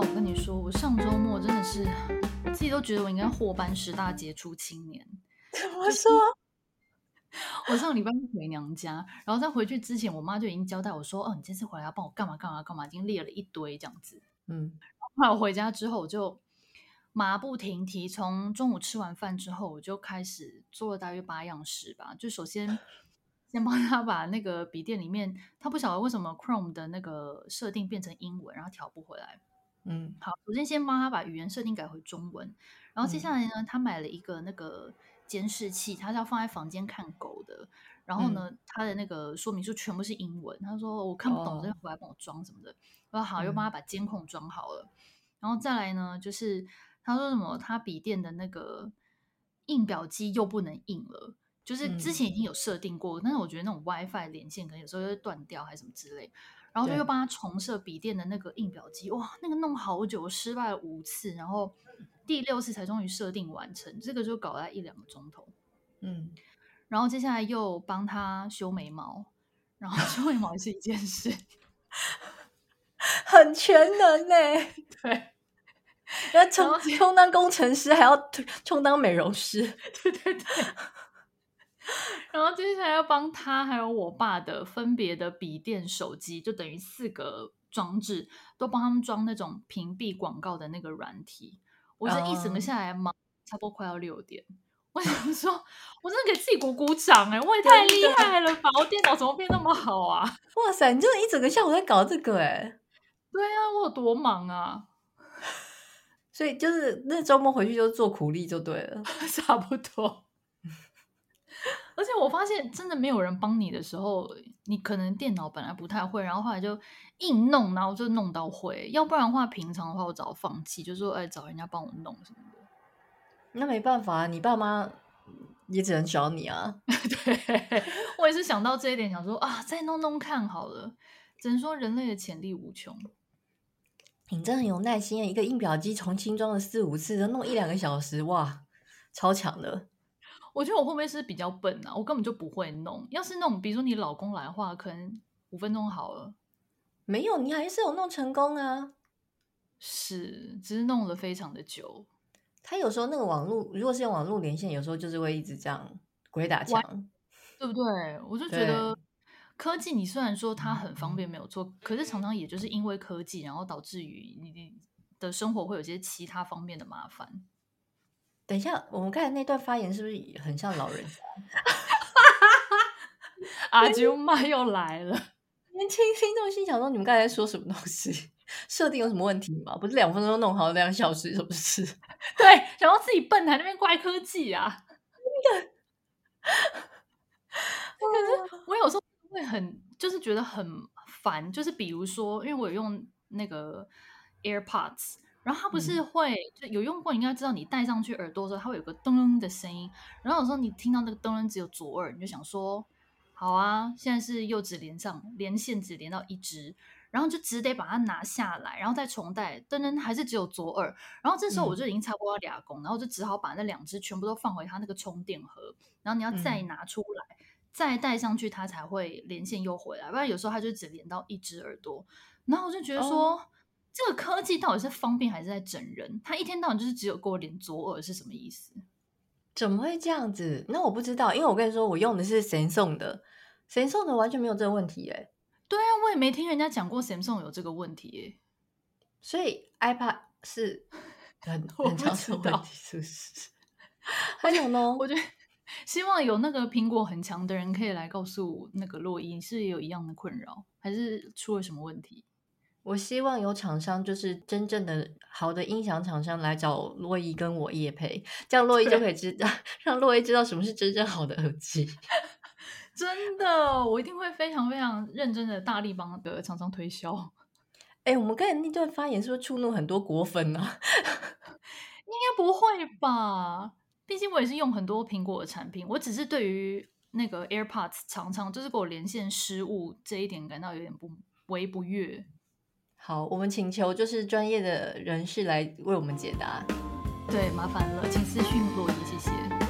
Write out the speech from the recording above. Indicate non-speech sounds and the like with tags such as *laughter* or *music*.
道，我跟你说，我上周末真的是，我自己都觉得我应该获颁十大杰出青年。怎么说？*laughs* 我上礼拜回娘家，然后在回去之前，我妈就已经交代我说：“哦，你这次回来要帮我干嘛干嘛干嘛，已经列了一堆这样子。”嗯，后来我回家之后，我就马不停蹄，从中午吃完饭之后，我就开始做了大约八样事吧。就首先 *laughs* 先帮他把那个笔电里面，他不晓得为什么 Chrome 的那个设定变成英文，然后调不回来。嗯，好，首先先帮他把语言设定改回中文，然后接下来呢，嗯、他买了一个那个。监视器，他是要放在房间看狗的。然后呢，他、嗯、的那个说明书全部是英文。他说我看不懂，就回来帮我装什么的。我说好，又帮他把监控装好了。嗯、然后再来呢，就是他说什么，他笔电的那个印表机又不能印了。就是之前已经有设定过，嗯、但是我觉得那种 WiFi 连线可能有时候会断掉，还是什么之类。然后就又帮他重设笔电的那个印表机。哇，那个弄好久，我失败了五次，然后。第六次才终于设定完成，这个就搞了一两个钟头。嗯，然后接下来又帮他修眉毛，然后 *laughs* 修眉毛是一件事，很全能呢。对，要充充当工程师，还要充当美容师。对 *laughs* 对对。然后接下来要帮他还有我爸的分别的笔电、手机，就等于四个装置，都帮他们装那种屏蔽广告的那个软体。我这一整个下来忙，差不多快要六点。我想说，我真的给自己鼓鼓掌哎、欸，我也太厉害了吧！我电脑怎么变那么好啊？*laughs* 哇塞，你真的一整个下午在搞这个哎、欸？对啊，我有多忙啊！*laughs* 所以就是那周末回去就做苦力就对了，*laughs* 差不多。而且我发现，真的没有人帮你的时候，你可能电脑本来不太会，然后后来就硬弄，然后就弄到会。要不然的话，平常的话我早放弃，就说哎，找人家帮我弄什么的。那没办法，你爸妈也只能找你啊。*laughs* 对，我也是想到这一点，想说啊，再弄弄看好了。只能说人类的潜力无穷。你真的很有耐心，一个印表机重新装了四五次，弄一两个小时，哇，超强的。我觉得我会不会是比较笨啊？我根本就不会弄。要是那种，比如说你老公来的话，可能五分钟好了。没有，你还是有弄成功啊。是，只是弄了非常的久。他有时候那个网络，如果是用网络连线，有时候就是会一直这样鬼打墙，对不对？我就觉得科技，你虽然说它很方便，没有错，可是常常也就是因为科技，然后导致于你的生活会有些其他方面的麻烦。等一下，我们刚才那段发言是不是很像老人家？*laughs* 阿舅妈又来了。年轻听众心想说：“你们刚才在说什么东西？设定有什么问题吗？不是两分钟弄好两个小时，是不是？对，然后自己笨，还那边怪科技啊！真的。可是我有时候会很，就是觉得很烦，就是比如说，因为我有用那个 AirPods。然后它不是会、嗯、就有用过，你应该知道，你戴上去耳朵的时候，它会有个噔噔的声音。然后有时候你听到那个噔噔只有左耳，你就想说，好啊，现在是右指连上连线，只连到一只，然后就只得把它拿下来，然后再重戴，噔噔还是只有左耳。然后这时候我就已经差不多要俩工，嗯、然后就只好把那两只全部都放回它那个充电盒，然后你要再拿出来，嗯、再戴上去，它才会连线又回来。不然有时候它就只连到一只耳朵，然后我就觉得说。哦这个科技到底是方便还是在整人？他一天到晚就是只有给我连左耳是什么意思？怎么会这样子？那我不知道，因为我跟你说，我用的是 Samsung 的，Samsung 的完全没有这个问题耶。对啊，我也没听人家讲过 Samsung 有这个问题耶。所以 iPad 是 *laughs* 很很常出问题，是不是？还有呢？我觉得希望有那个苹果很强的人可以来告诉那个洛伊，是有一样的困扰，还是出了什么问题？我希望有厂商，就是真正的好的音响厂商来找洛伊跟我业配，这样洛伊就可以知道，对 *laughs* 让洛伊知道什么是真正好的耳机。*laughs* 真的，我一定会非常非常认真的大力帮的厂商推销。*laughs* 哎，我们刚才那段发言是不是触怒很多果粉呢？应该不会吧？毕竟我也是用很多苹果的产品，我只是对于那个 AirPods 常常就是给我连线失误这一点感到有点不微不悦。好，我们请求就是专业的人士来为我们解答。对，麻烦了，请私讯洛伊，谢谢。